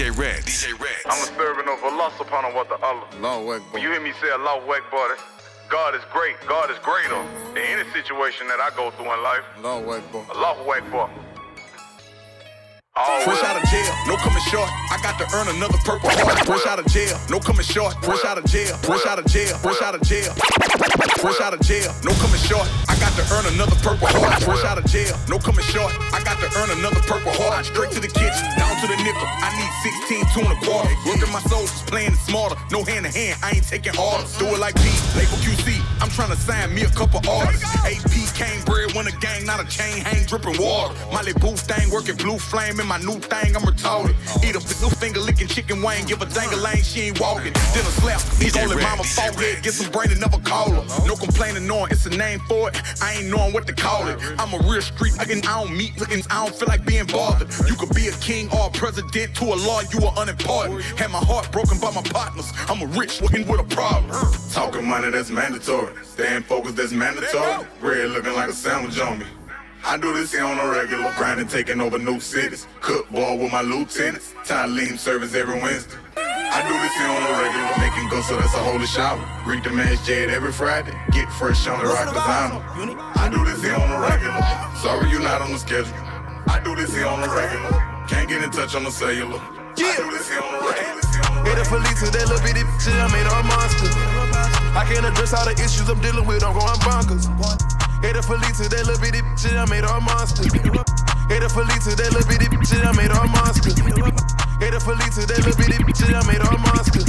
DJ Ritz. DJ Ritz. I'm a servant of Allah subhanahu wa ta'ala. Allahu Akbar. When you hear me say Allahu Akbar, that's- God is great. God is greater in any situation that I go through in life. Allahu Akbar. Allahu Akbar. Always. Fresh out of jail, no coming short. I got to earn another purple heart. Fresh out of jail, no coming short. Fresh out of jail, fresh out of jail, fresh out of jail. Fresh out of jail, no coming short. I got to earn another purple heart. Fresh out of jail, no coming short. I got to earn another purple heart. Straight to the kitchen, down to the nickel. I need 16, two and a quarter. Working my soldiers, playing it smarter. No hand to hand, I ain't taking orders. Do it like P, label QC. I'm trying to sign me a couple orders. AP came bread when a gang, not a chain, hang dripping water. My little booth thing working blue flame in my new thing, I'm retarded. Eat a new finger licking chicken wing, give a dang a lane, she ain't walking. Then a slap, he's only mama forehead, get some brain and never call her. No complaining, knowing it's a name for it. I ain't knowing what to call it. I'm a real street, looking, I don't meet, looking, I don't feel like being bothered. You could be a king or a president to a law, you are unimportant. Had my heart broken by my partners. I'm a rich looking with a problem. Talking money, that's mandatory. Staying focused, that's mandatory. Red looking like a sandwich on me. I do this here on a regular, grinding, taking over new cities. Cook ball with my lieutenants. Talim service every Wednesday. I do this here on a regular, making go so that's a holy shower. Greet the man's Jade every Friday. Get fresh on the rock designer. I do this here on a regular. Sorry you not on the schedule. I do this here on a regular. Can't get in touch on the cellular. I do this here on a regular. Hit a Felicia, that little bitty shit, I made her a monster. I can't address all the issues I'm dealing with, I'm going bonkers. Hit a Felicia, that little bitty shit, I made her a monster. Hit a Felicia, that little bitty shit, I made her a monster. Hit a Felicia, that little bitty shit, I made her a.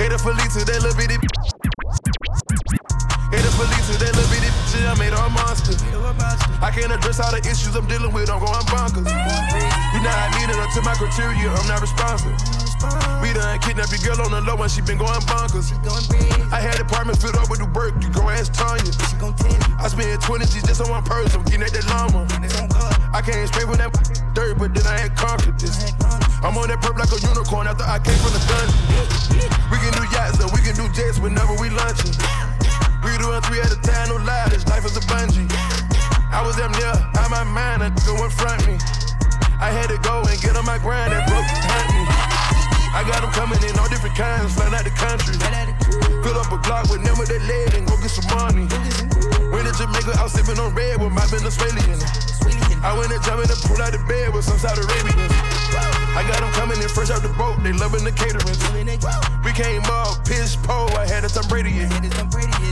Hit a Felicia, that little bitty. A that little bitty shit, I made her a monster. I can't address all the issues I'm dealing with, I'm going bonkers. You know I need it up to my criteria, I'm not responsible. We done kidnapped your girl on the low and she been going bonkers. I had apartment filled up with the work, you go ask Tanya. I spent 20 G's just on one purse, I'm getting at that llama. I came straight from that dirt, but then I had conquered this. I'm on that perp like a unicorn after I came from the dungeon. We can do yachts or we can do jets whenever we lunching. We doing three at a time, no lie, this life is a bungee. I was damn near out my mind, a nigga in front me. I had to go and get on my grind, that broke me. I got them coming in all different kinds, flying out the country. Fill up a Glock with them with that lead and go get some money. Went to Jamaica, I was sipping on red with my Venezuelan. I went and jumped in the pool out the bed with some Saudi Arabians. I got them coming in fresh out the boat, they loving the catering. We came up, pitch pole, I had a Tom Brady in.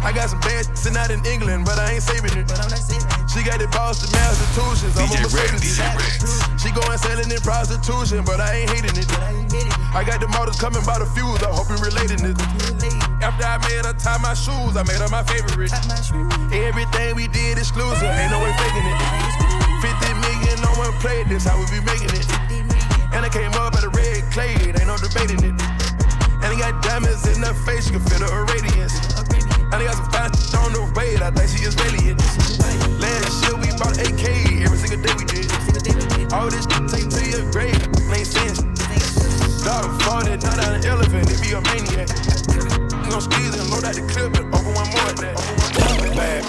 I got some bad sitting out in England, but I ain't saving it. She got the Boston Massachusetts, I'm a Mercedes. She going selling in prostitution, but I ain't hating it. I got the models coming by the fuse, I hope you relating it. After I made her tie my shoes, I made her my favorite. Everything we did exclusive, ain't no way faking it. 50 million, no one played this, how we be making it. I came up at a red clay, ain't no debating it. And he got diamonds in her face, you can feel the radiance. And he got some fine on the way, I think she is radiant. Last year we bought AK, every single day we did. All this shit take to your grave, ain't sense. Dog farted, not on an elephant, it be a maniac. I'm gon' squeeze and load out the clip and over one more than that. Bad,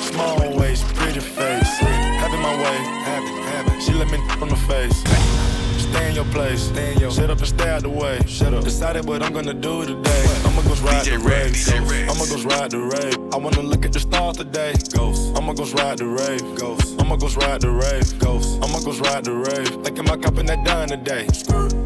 small waist, pretty face. Having my way, having, having. She let me on the face. Stay in your place, stay in your. Shut up and stay out the way. Shut up. Decided what I'm gonna do today. I'ma go ride DJ the rave. I'ma go ride the rave. I wanna look at the stars today. Ghost. I'ma go ride the rave. Ghost. I'ma go ride the rave. Ghost. I'ma go ride the rave. Like am I copping that done today?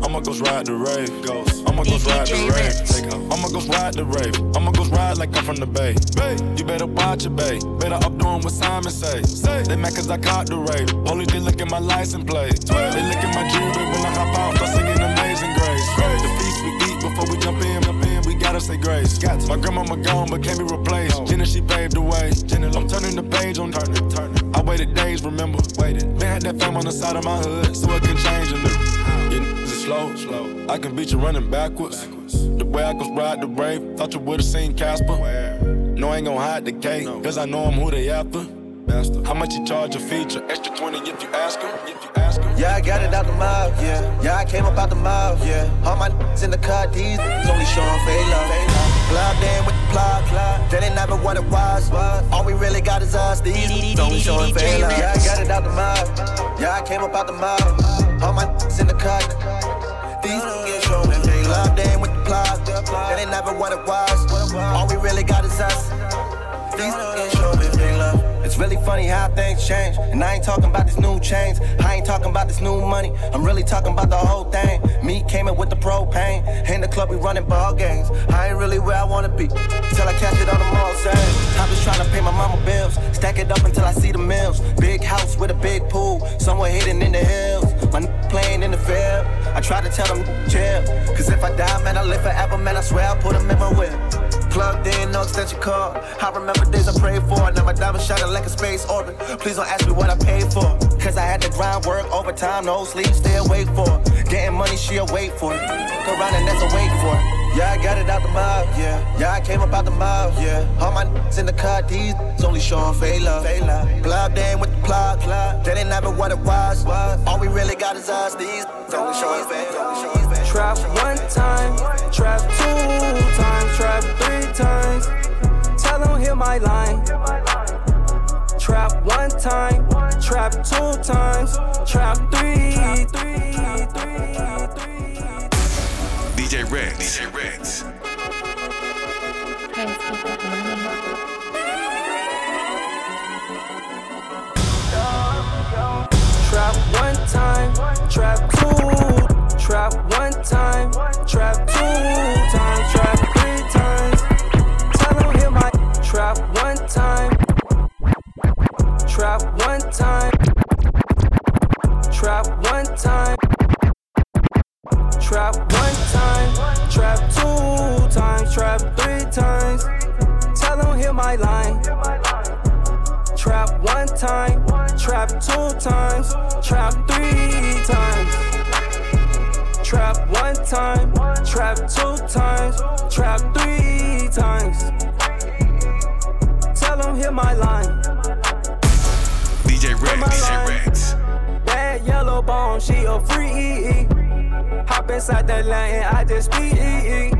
I'ma go ride the rave. Ghost. I'ma go ride the rave. Take off. I'ma go ride the rave. I'ma go ride like I'm from the bay. Bay. You better watch it, bay. Better up doing what Simon say. Say. They mad cause I caught the rave. Police they look at my license plate. They look at my jewelry when I hop out. I singing Amazing Grace. The feast we eat before we jump in. Jump in. We gotta say grace. My grandmama gone but can't be replaced. Jenna she paved the way. Jenna, I'm turning the page on turn it, turn it. I waited days, remember? Waited. Been had that fame on the side of my hood, so it can change a niggas is slow, slow. I can beat you running backwards. The way I could ride the brave, thought you would've seen Casper. No, I ain't gon' hide the cake, cause I know I'm who they after. How much you charge a feature? Extra 20 if you ask them. If you ask them. Yeah, I got it out the mouth, yeah. Yeah, I came up out the mouth, yeah. All my in the car, these only showing fake love. Club in with the plug, that ain't never what it was. All we really got is us, these only showing fake love. Yeah, I got it out the mouth, yeah, I came up out the mouth. All my in the cut, These niggas show me they locked in with the plot. That ain't never what it was. All we really got is us. These really funny how things change. And I ain't talking about this new chains. I ain't talking about this new money. I'm really talking about the whole thing. Me came in with the propane. In the club, we running ball games. I ain't really where I wanna be. Till I catch it on the mall. I'm just trying to pay my mama bills. Stack it up until I see the mills. Big house with a big pool. Somewhere hidden in the hills. My n- playing in the field. I try to tell them chill. Cause if I die, man, I live forever, man. I swear I'll put them in my will. Plugged in, no extension cord. I remember days I prayed for. Now my diamond shining like a space orbit. Please don't ask me what I paid for. Cause I had to grind work overtime, no sleep, stay awake for. Getting money, she'll wait for it. Go around and that's a wait for. Yeah, I got it out the mob, yeah. Yeah, I came up out the mob, yeah. All my n***s in the car, these only showing love. Globbed in with the plug, that ain't never what it was. All we really got is us, these only showing fade. Trap one time, trap two my line. Trap one time, trap two times, trap three. DJ Ritz. DJ Ritz. Trap two times, trap three times. Trap one time, trap two times, trap three times. Tell them hit my line. DJ Ritz. DJ Ritz. Bad yellow bone, she a free. Hop inside the lane, I just speed.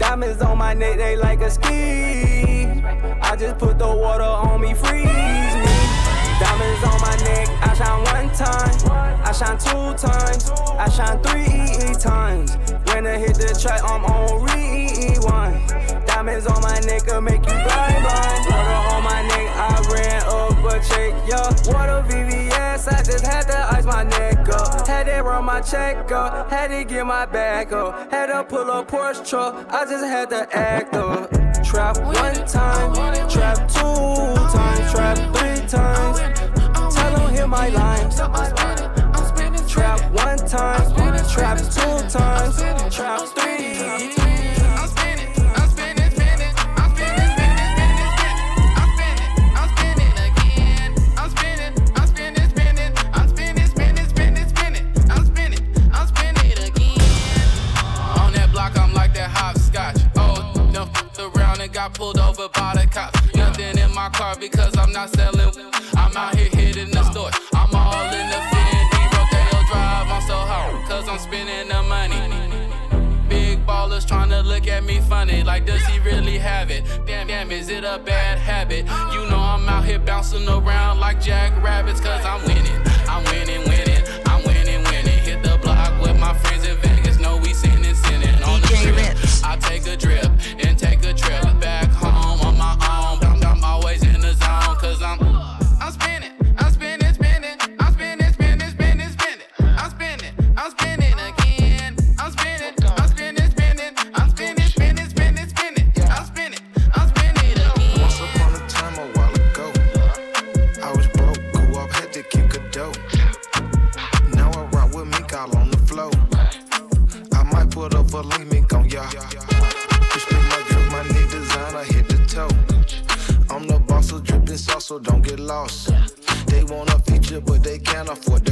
Diamonds on my neck, they like a ski. I just put the water on me, freeze me. Diamonds on my neck, I shine one time, I shine two times, I shine three times. When I hit the track, I'm on rewind. Diamonds on my neck, will make you blind, blind. Water on my neck, I ran up a check, yeah. Water VVS, I just had to ice my neck up. Had to run my check up, had to get my bag up. Had to pull a Porsche truck, I just had to act up. Trap one time, trap two times, trap three times. Tell them hit my line. Trap one time, trap two times, trap three. I'm spinning, I'm spinning, spinning, I'm spinning, spinning, spinning, spinning. I'm spinning, I'm spinning again. I'm spinning, I'm spinning, spinning, I'm spinning, spinning, spinning, spinning. I'm spinning, I'm spinning again. On that block, I'm like that hopscotch. Oh, done f***ed around and got pulled over by the cops. Nothing in my car because I'm not selling. Funny, like does he really have it? Damn, damn, is it a bad habit? You know I'm out here bouncing around like Jack Rabbits, cause I'm winning. I'm winning, winning, I'm winning, winning. Hit the block with my friends in Vegas, know we sinning, sinning on the strip. I take a trip but they can't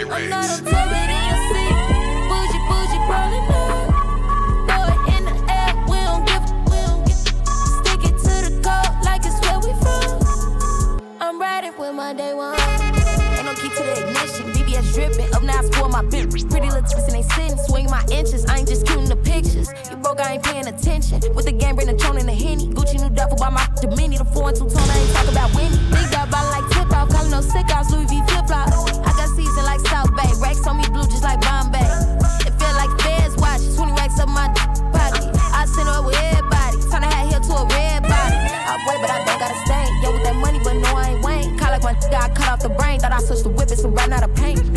I'm not a toilet in your seat. Bougie, bougie, rolling up. Throw it in the air. We don't give, we don't give. Stick it to the code like it's where we from. I'm riding with my day one. Ain't no key to the ignition. BBS dripping. Up now, I spoil my bitch. Pretty little twist and they sitting. Swing my inches. I ain't just the pictures. You broke, I ain't paying attention. With the game, bring the tone and the henny. Gucci new duffel by my Domini. The four and two tone, I ain't talk about Winnie. Big dog body like tip off. Calling no sick offs. Louis got cut off the brain. Thought I switched the whip, it's some ran out of paint.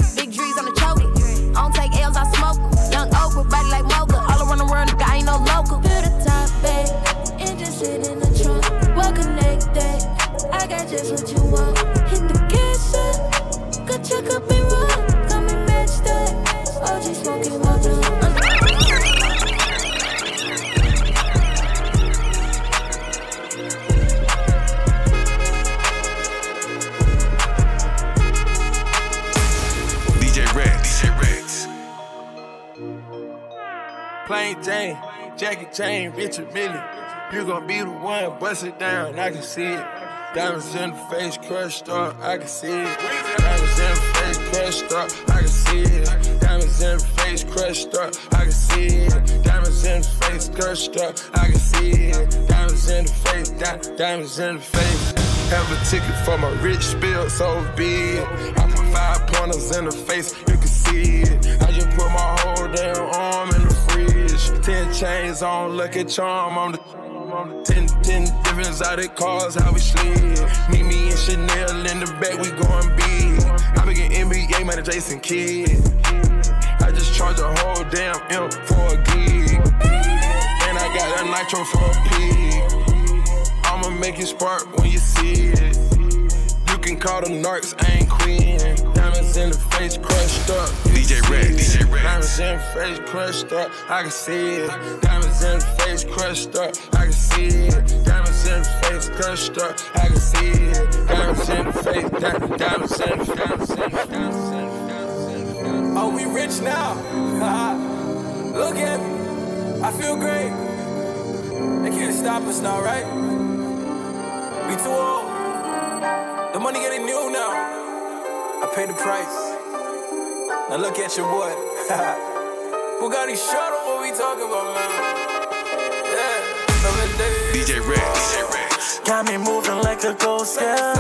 Jackie Chan, Richard Mille. You gon' be the one, bust it down, I can see it. Diamonds in the face, crushed up, I can see it. Diamonds in the face, crushed up, I can see it. Diamonds in the face, crushed up, I can see it. Diamonds in the face, crushed up, I can see it. Diamonds in the face, di- diamonds in the face. Have a ticket for my rich spill, so be it. I put five pointers in the face, you can see it. I just put my whole damn arm in fridge. Ten chains on, lucky charm on the. Ten, ten different exotic cars, how we slid. Meet me and Chanel in the back, we going big. I begin NBA, man, Jason Kidd. I just charge a whole damn M for a gig. And I got a nitro for a pig. I'ma make it spark when you see it. You can call them narcs, I ain't queen. Diamonds in the face crushed up. DJ can Red, DJ it. Red. Diamonds in the face crushed up, I can see it. Diamonds in the face crushed up, I can see it. Diamonds in the face crushed up, I can see it. Diamonds in the face, di- diamonds in the face, diamonds in the face, diamonds in the face. Oh, we rich now. Look at me. I feel great. They can't stop us now, right? We too old. The money getting new now. I pay the price. Now look at your boy. Bugatti shut up what we talking about, man. Yeah. Remember the days? DJ Red, DJ Ritz. Got me moving like a ghost, yeah.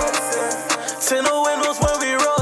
Tin the windows when we roll,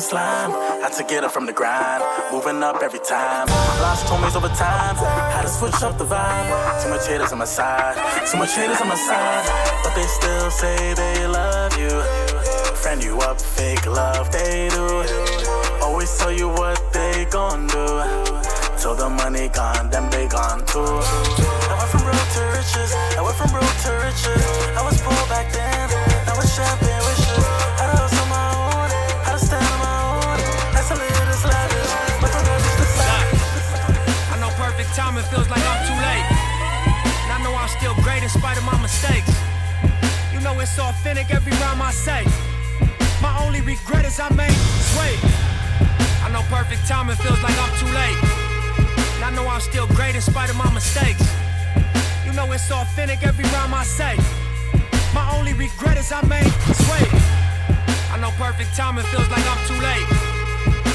slime. Had to get up from the grind. Moving up every time. Lost homies over time. Had to switch up the vibe. Too much haters on my side. Too much haters on my side. But they still say they love you. Friend you up, fake love they do. Always tell you what they gon' do? Till the money gone, them they gone too. I went from broke to riches. I went from broke to riches. I was poor back then. Now it's champagne timing feels like I'm too late. And I know I'm still great in spite of my mistakes. You know it's authentic every rhyme I say. My only regret is I made wait. I know perfect timing feels like I'm too late. And I know I'm still great in spite of my mistakes. You know it's authentic every rhyme I say. My only regret is I made wait. I know perfect timing feels like I'm too late.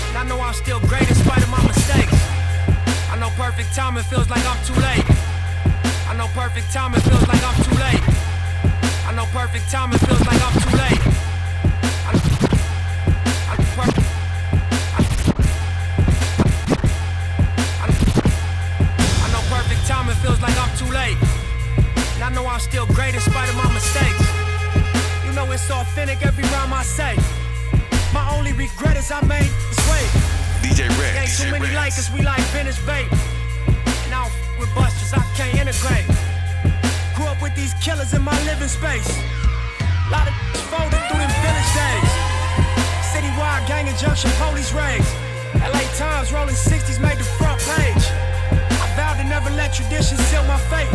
And I know I'm still great in spite of my mistakes. I know perfect timing feels like I'm too late. I know perfect timing feels like I'm too late. I know perfect timing feels like I'm too late. I know, I know per- I know feels like I'm too late. I know I'm still great in spite of my mistakes. You know it's authentic every rhyme I say. My only regret is I made this way. DJ Ain't Rex. too many like us, we like vintage bait. And I don't f- with busters, I can't integrate. Grew up with these killers in my living space. Lot of folded through them village days. Citywide gang injunction, police raids. LA Times rolling 60s made the front page. I vowed to never let tradition seal my fate.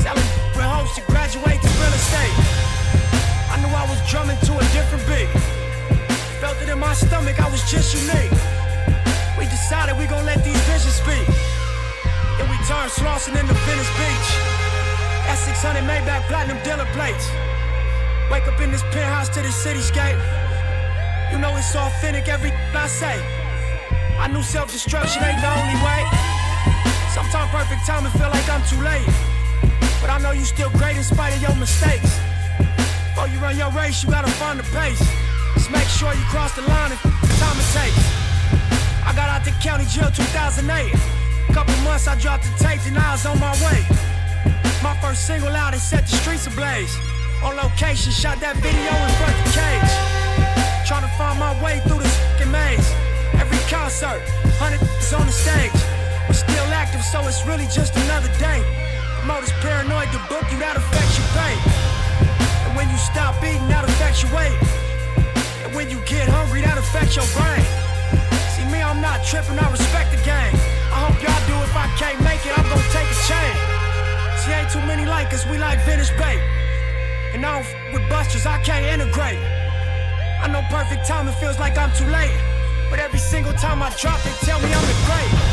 Selling with hopes to graduate to real estate. I knew I was drumming to a different beat. Felt it in my stomach, I was just unique. Decided we gon' let these visions speak. And we turn Slauson into Venice Beach. That 600 Maybach platinum dealer plates. Wake up in this penthouse to the cityscape. You know it's authentic every I say. I knew self-destruction ain't the only way. Sometimes perfect timing feel like I'm too late. But I know you still great in spite of your mistakes. Before you run your race, you gotta find the pace. Just make sure you cross the line and time it takes. I got out the county jail 2008. Couple months I dropped the tape and I was on my way. My first single out and set the streets ablaze. On location, shot that video in front the cage. Trying to find my way through this fucking maze. Every concert, hundred is on the stage. We're still active, so it's really just another day. Promoters paranoid to book you, that affects your pay. And when you stop eating, that affects your weight. And when you get hungry, that affects your brain. I'm not tripping, I respect the game. I hope y'all do. If I can't make it, I'm gonna take a chain. See, ain't too many like us, we like vintage bait. And I don't f- with busters, I can't integrate. I know perfect timing feels like I'm too late. But every single time I drop, they tell me I'm the great.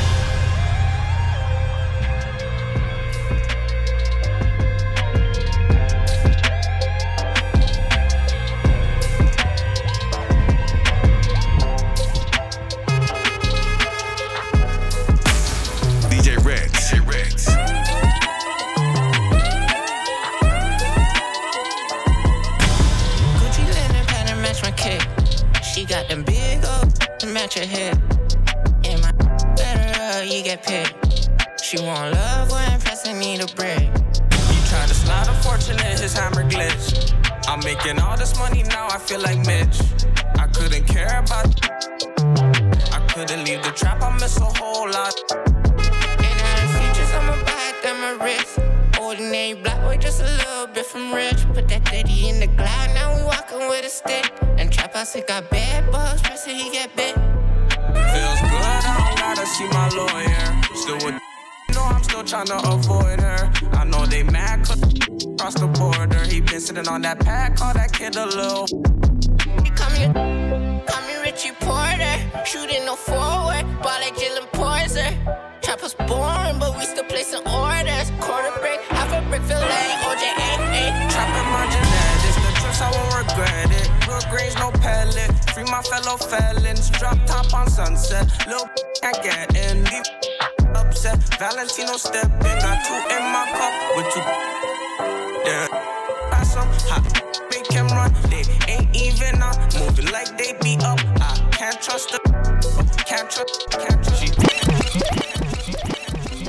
I'm making all this money now, I feel like Mitch. I couldn't care about. I couldn't leave the trap, I miss a whole lot. And all the features my back, on my wrist. Ordinary black boy, just a little bit from rich. Put that ditty in the cloud, now we walking with a stick. And trap house, it got bad bugs, pressing he get bit. Feels good, I don't gotta see my lawyer. Still with. No, I'm still trying to avoid her. I know they mad cause cross the border. He been sitting on that pack, call that kid a little. He call me, call me Richie Porter. Shooting no forward, ball like Jalen Porter. Trap was boring, but we still placing orders. Quarter brick, half a brick, like OJ ain't Trapping my genetics, the trips I won't regret it. Real greens, no pellet. Free my fellow felons. Drop top on sunset. Lil' can't get in. Leave upset. Valentino step in. Got two in my cup with two. Yeah. Pass some hot. Make him run. They ain't even on. Moving like they be up. I can't trust them. Can't trust. Can't trust. She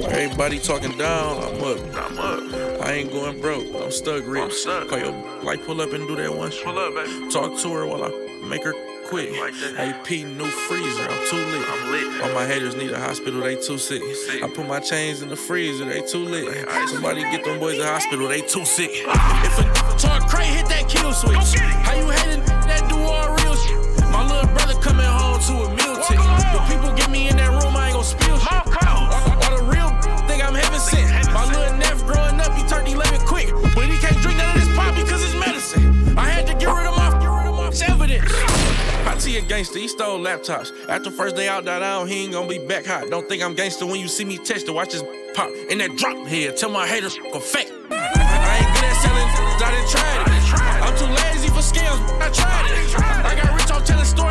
Everybody talking down, I'm up. I'm up. I ain't going broke. I'm stuck rich. Call your like pull up and do that one. Pull up, baby. Talk to her while I make her quick. AP new freezer, I'm too lit. I'm lit. All my haters need a hospital, they too sick. I put my chains in the freezer, they too lit. Somebody get them boys a hospital, they too sick. If a talk cray, hit that kill switch. How you hating gangster, he stole laptops. After first day out, that out, he ain't gonna be back hot. Don't think I'm gangster when you see me text to watch this pop in that drop head. Tell my haters go fake. I ain't good at selling, I done tried it. I'm too lazy for scams, I tried it. I got rich off telling stories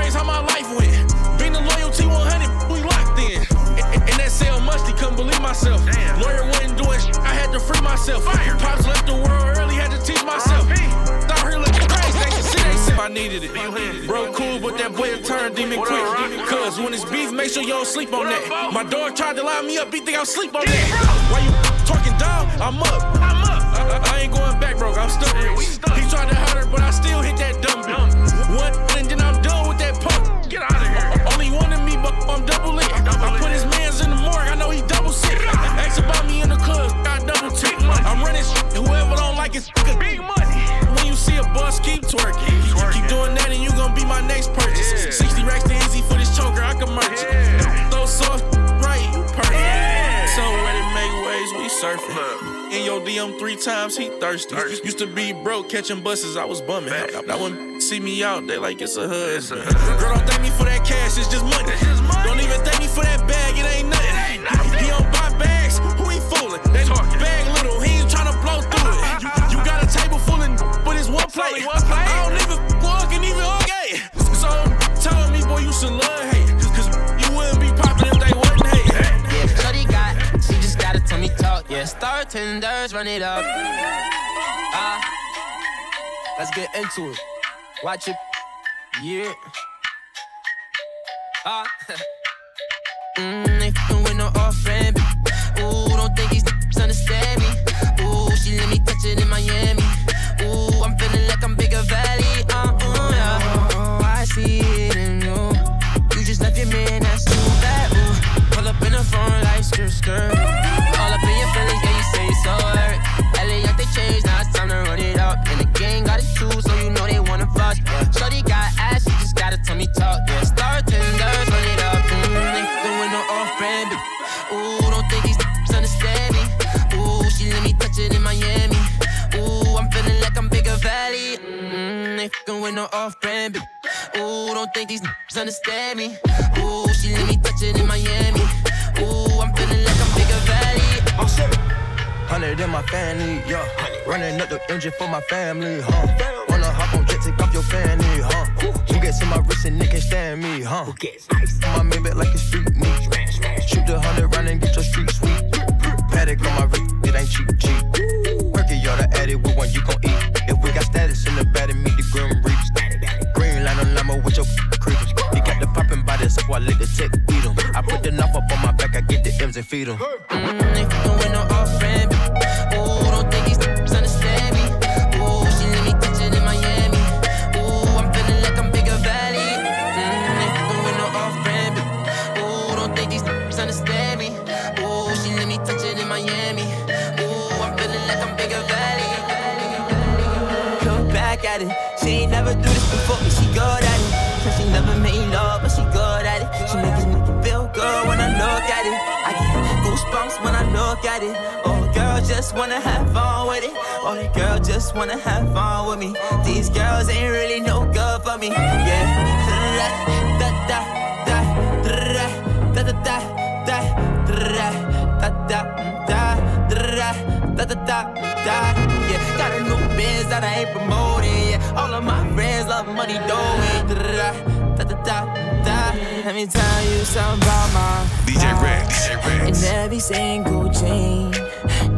that turned demon quick. Cause when it's beef, make sure you don't sleep on that. My dog tried to line me up, he think I'll sleep on that. Why you talking down? I'm up. I'm up. I, I ain't going back, bro. I'm stuck. He tried to hurt her, but I still hit that dumb bitch. One, and then I'm done with that punk. Get out of here. Only one of me, but I'm double lit. I put his mans in the morgue, I know he double sick. Ask about me in the club, I double tick. I'm running shit, whoever don't like it's big DM three times, he thirsty. Used to be broke, catching buses, I was bumming. Now when see me out, they like it's a husband. Girl, don't thank me for that cash, it's just money. Tenders, run it up. Ah, let's get into it. Watch it. Yeah. Ah. mm, they fucking with no off friend. Ooh, don't think these niggas understand me. Ooh, she let me touch it in Miami. Ooh, I'm feeling like I'm bigger valley. Uh, uh, yeah. Oh, I see it in you. You just left your man, that's too bad. Ooh, pull up in the phone like skirt, skirt. Off-brand. Ooh, don't think these niggas understand me. Ooh, she let me touch it in Miami. Ooh, I'm feeling like I'm bigger valley. Mm, they fucking with no off-brand, bitch. Ooh, don't think these niggas understand me. Ooh, she let me touch it in Miami. Ooh, I'm feeling like I'm bigger valley. I'm serious. Hundred in my family, yeah. Running up the engine for my family, huh? Wanna hop on jet, take off your fanny, huh? Who gets in my wrist and they can't stand me, huh? My main bet like a street meat. Shoot the hundred round and get your street sweet. Patek on my wrist, it ain't cheap, cheap. Perky, y'all the addict, with one you gon' eat. If we got status in the bed meet the grim reaps. Green line on limo with your creepers. He got the poppin' by so I let the tech beat him. I put the knife up on my back, I get the M's and feed him. Mm, they fucking with no off-brand, wanna have fun with it. The girl just wanna have fun with me. These girls ain't really no good for me. Yeah. Da da da da da da da da da da da da da da da da da yeah got a new biz that I ain't promoting yeah all of my friends love money doing da da da da da let me tell you something about my DJ Ritz. DJ every single chain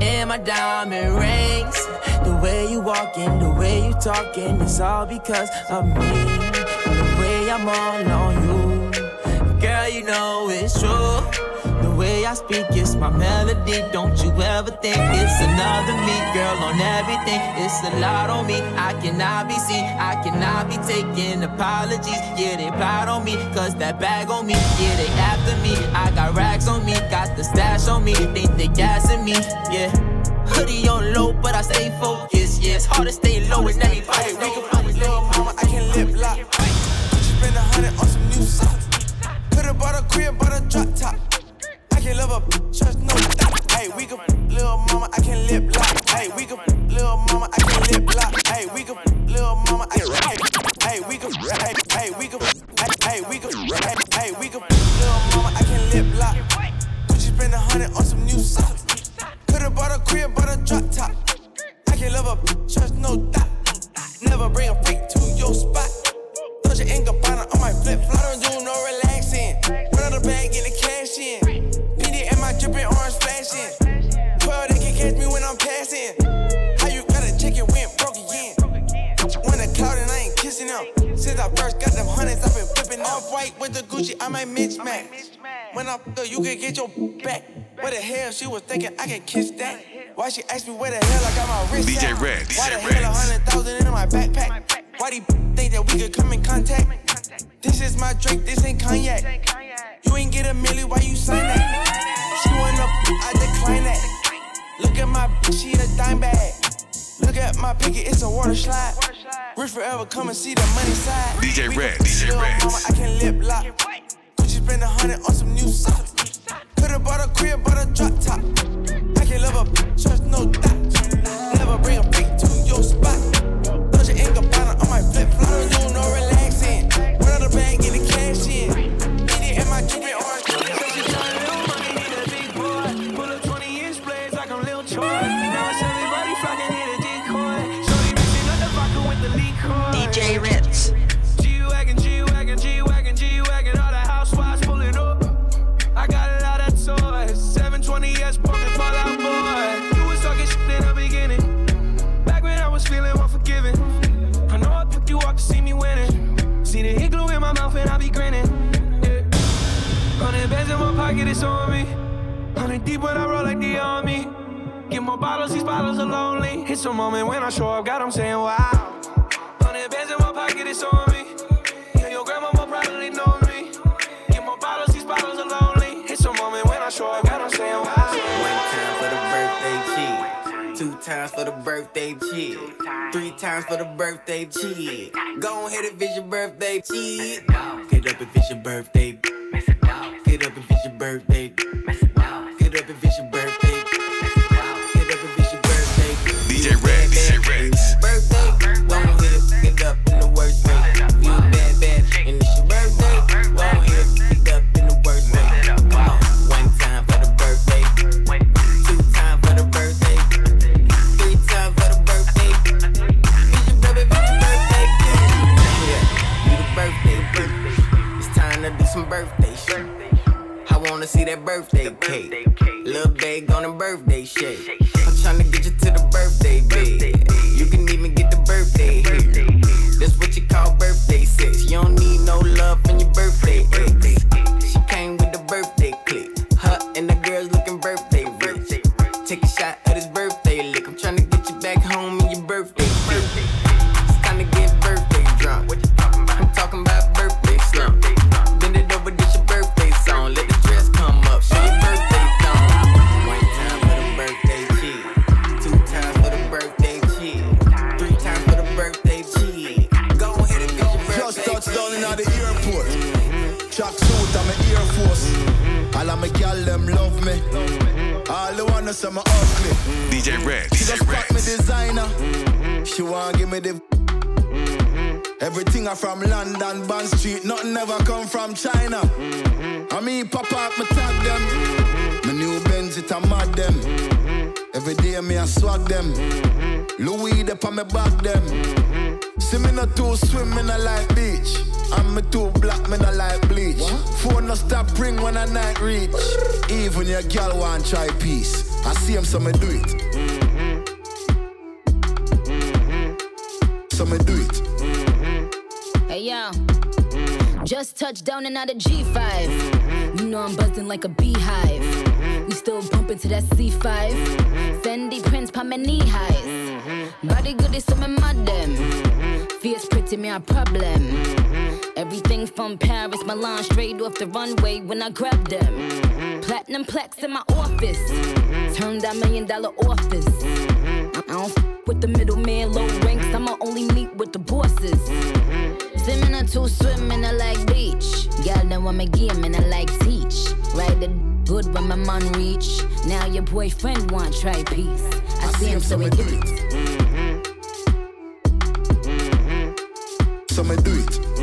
and my diamond rings. The way you walking the way you talking it's all because of me. The way I'm all on you. Girl you know it's true way I speak it's my melody. Don't you ever think it's another me, girl, on everything. It's a lot on me. I cannot be seen. I cannot be taking apologies. Yeah, they proud on me. Cause that bag on me. Yeah, they after me. I got racks on me. Got the stash on me. Think they gassing me. Yeah. Hoodie on low, but I stay focused. Yeah, it's hard to stay low and everybody we can put little mama, I can lip lock. Spend a hundred on some new socks. Could've bought a crib, bought a drop top. Can love a trust no. Hey, we can little mama, I can lip lock. Hey, we can little mama, I can lip lock. Hey, we can little mama, I hey, hey, we can hey, hey, we can hey, we can hey, we can little mama, I can lip lock. Gucci spend a hundred on some new socks. Could've bought a crib, bought a drop top. I can love a trust no doubt. Never bring a freak to your spot. Touch your Gabbana on my flip flop. I don't do no relaxing. Run out the bag, get the cash in. PD dripping orange flashing. 12, they can catch me when I'm passing. How you got a chicken went broke again? When the cloud and I ain't kissing them. Since I first got them hundreds, I've been flipping off white with the Gucci. I might mismatch. When I f her, you can get your back. What the hell she was thinking I can kiss that? Why she asked me where the hell I got my wrist DJ at? Red, Why the hell a hundred thousand in my backpack? Why they think that we could come in contact? This is my drink, this ain't cognac. You ain't get a milli, why you sign that? She went up, I decline that. Look at my bitch, she a dime bag. Look at my picket, it's a water slide. Rich forever, come and see the money side. DJ Red, DJ little Ritz. Mama, I can lip lock. Gucci spend a hundred on some new socks. Could've bought a crib, bought a drop top. I can love a bitch, trust no doubt. Never bring a freak to your spot. Touch your ink Gabbana on my flip flop. I don't liquor. DJ Ritz. G-Wagon, G-Wagon, G-Wagon, G-Wagon. All the housewives pulling up. I got a lot of toys. 720S pumping fall out, boy. You was talking shit in the beginning. Back when I was feeling unforgiving. I know I picked you up to see me winning. See the hit glue in my mouth and I be grinning. Yeah. Hundred bands in my pocket, it's on me. Hundred deep when I roll like the army. Get more bottles, these bottles are lonely. It's a moment when I show up, God, I'm saying wow. On me. Yeah, your probably know me. Get more bottles, these bottles are lonely. It's a moment when I show up, God, I'm saying wow. One time for the birthday. Two times for the birthday cheese. Three times for the birthday cheese. Go ahead if it's your birthday cheese. Get up if it's your birthday. Get up if it's your birthday. Get up if it's your birthday. Track suit, I'm an Air Force. Mm-hmm. All of my gal them love me. All the wanna say my ugly. DJ Red, She just spot me designer. Mm-hmm. She wanna give me the. Mm-hmm. Everything I from London, Bond Street, nothing ever come from China. I mean, pop up, me tag them. My new Benz, it a mad them. Every day me I swag them. Louis, they on me back them. See me not too swim, me not like beach. And me too black, me not like bleach. Phone no stop ring when I night reach. Even your girl want try peace. I see him, so me do it. So me do it. Hey yo, just touched down in the G5. You know I'm buzzing like a beehive. We still bumping to that C5. Fendi prints, pa my knee highs. Body good is some of them. Fierce pretty me a problem. Everything from Paris, Milan, straight off the runway when I grab them. Platinum plaques in my office. Turn that million dollar office. I don't f- with the middleman, low ranks. I'ma only meet with the bosses. Swimming or two swimming, I like beach. Girl, then want me game and I like teach. Ride the good when my man reach. Now your boyfriend want try peace. I, see him, so we mm-hmm. mm-hmm. mm-hmm. do it. So me do it.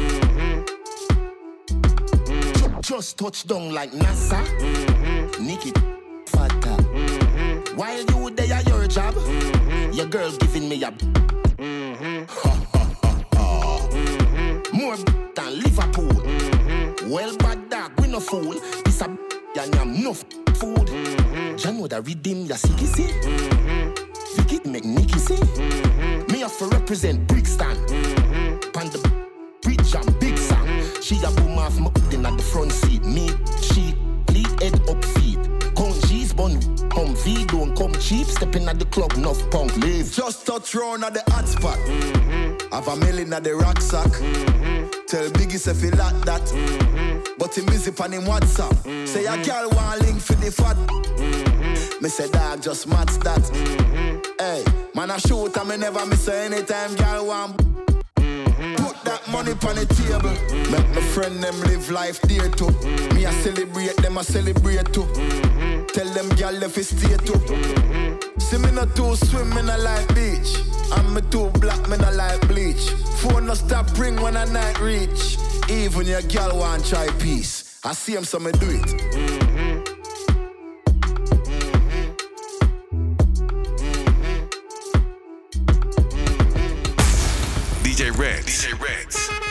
Just touch down like NASA. Mm-hmm. Nikki fatter. Mm-hmm. While you there, at your job. Mm-hmm. Your girl giving me a. More than Liverpool. Well, bad dog, we no fool. This a and I'm enough food. Jah know that redeem ya see see. Vicky make Nicky see. Me have to represent Brixton. Pan the bridge and big. She a boom off my in at the front seat. Me, she, lead head up feet. Come G's bun, come V, don't come cheap. Stepping at the club, enough punk, leave. Just touch round at the hot spot. Mm-hmm. Have a million at the rucksack. Mm-hmm. Tell Biggie say feel like that. Mm-hmm. But him busy on him WhatsApp. Say a girl want link for the fat. Me say dog just match that. Hey, man I shoot and me never miss anytime girl want. That money on the table. Make my friend them live life there too. Me I celebrate them I celebrate too. Tell them girl if it stay too. See me not too swim, me not like beach. I'm me too black, me not like bleach. Phone no stop ring when I night reach. Even your girl want try peace. I see him, so me do it. Rex. DJ Ritz.